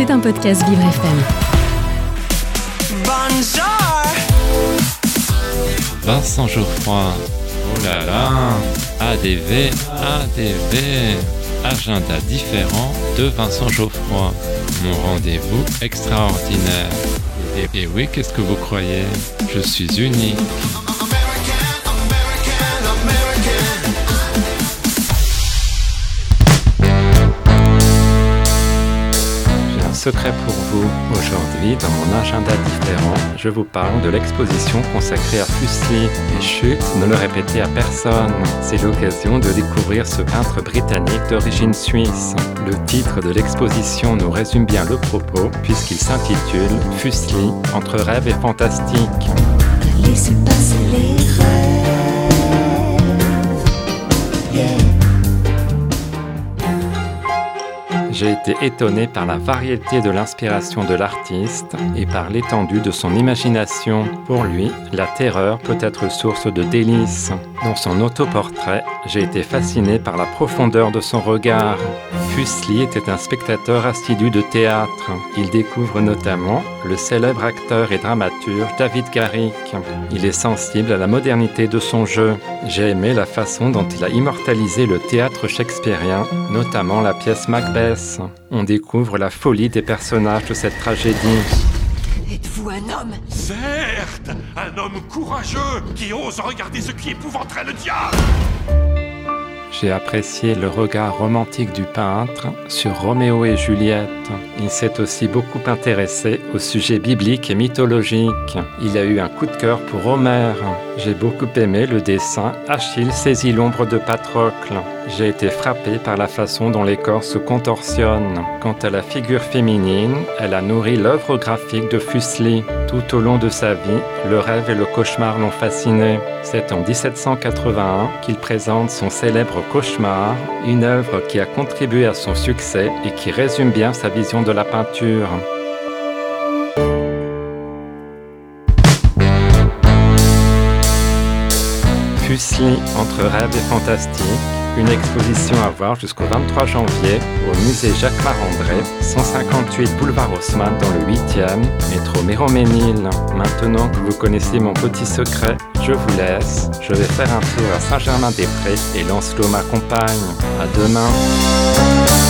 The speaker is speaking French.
C'est un podcast Vivre FM. Bonjour Vincent Geoffroy. Oh là là. ADV, ADV. Agenda différent de Vincent Geoffroy. Mon rendez-vous extraordinaire. Et, et oui, qu'est-ce que vous croyez? Je suis unique. Secret pour vous. Aujourd'hui, dans mon agenda différent, je vous parle de l'exposition consacrée à Fuseli. Et chut, ne le répétez à personne. C'est l'occasion de découvrir ce peintre britannique d'origine suisse. Le titre de l'exposition nous résume bien le propos puisqu'il s'intitule Fuseli entre rêve et fantastique. Laissez passer J'ai été étonné par la variété de l'inspiration de l'artiste et par l'étendue de son imagination. Pour lui, la terreur peut être source de délices. Dans son autoportrait, j'ai été fasciné par la profondeur de son regard. Fuseli était un spectateur assidu de théâtre. Il découvre notamment le célèbre acteur et dramaturge David Garrick. Il est sensible à la modernité de son jeu. J'ai aimé la façon dont il a immortalisé le théâtre shakespearien, notamment la pièce Macbeth. On découvre la folie des personnages de cette tragédie. Êtes-vous un homme? Certes, un homme courageux qui ose regarder ce qui épouvanterait le diable. J'ai apprécié le regard romantique du peintre sur Roméo et Juliette. Il s'est aussi beaucoup intéressé au sujet biblique et mythologique. Il a eu un coup de cœur pour Homère. J'ai beaucoup aimé le dessin Achille saisit l'ombre de Patrocle. J'ai été frappé par la façon dont les corps se contorsionnent. Quant à la figure féminine, elle a nourri l'œuvre graphique de Fuseli. Tout au long de sa vie, le rêve et le cauchemar l'ont fasciné. C'est en 1781 qu'il présente son célèbre Cauchemar, une œuvre qui a contribué à son succès et qui résume bien sa vision de la peinture. Entre rêve et fantastique, une exposition à voir jusqu'au 23 janvier au musée Jacques Marandré, 158 boulevard Haussmann dans le 8e, métro Méroménil. Maintenant que vous connaissez mon petit secret, je vous laisse. Je vais faire un tour à Saint-Germain-des-Prés et Lancelot m'accompagne. À demain.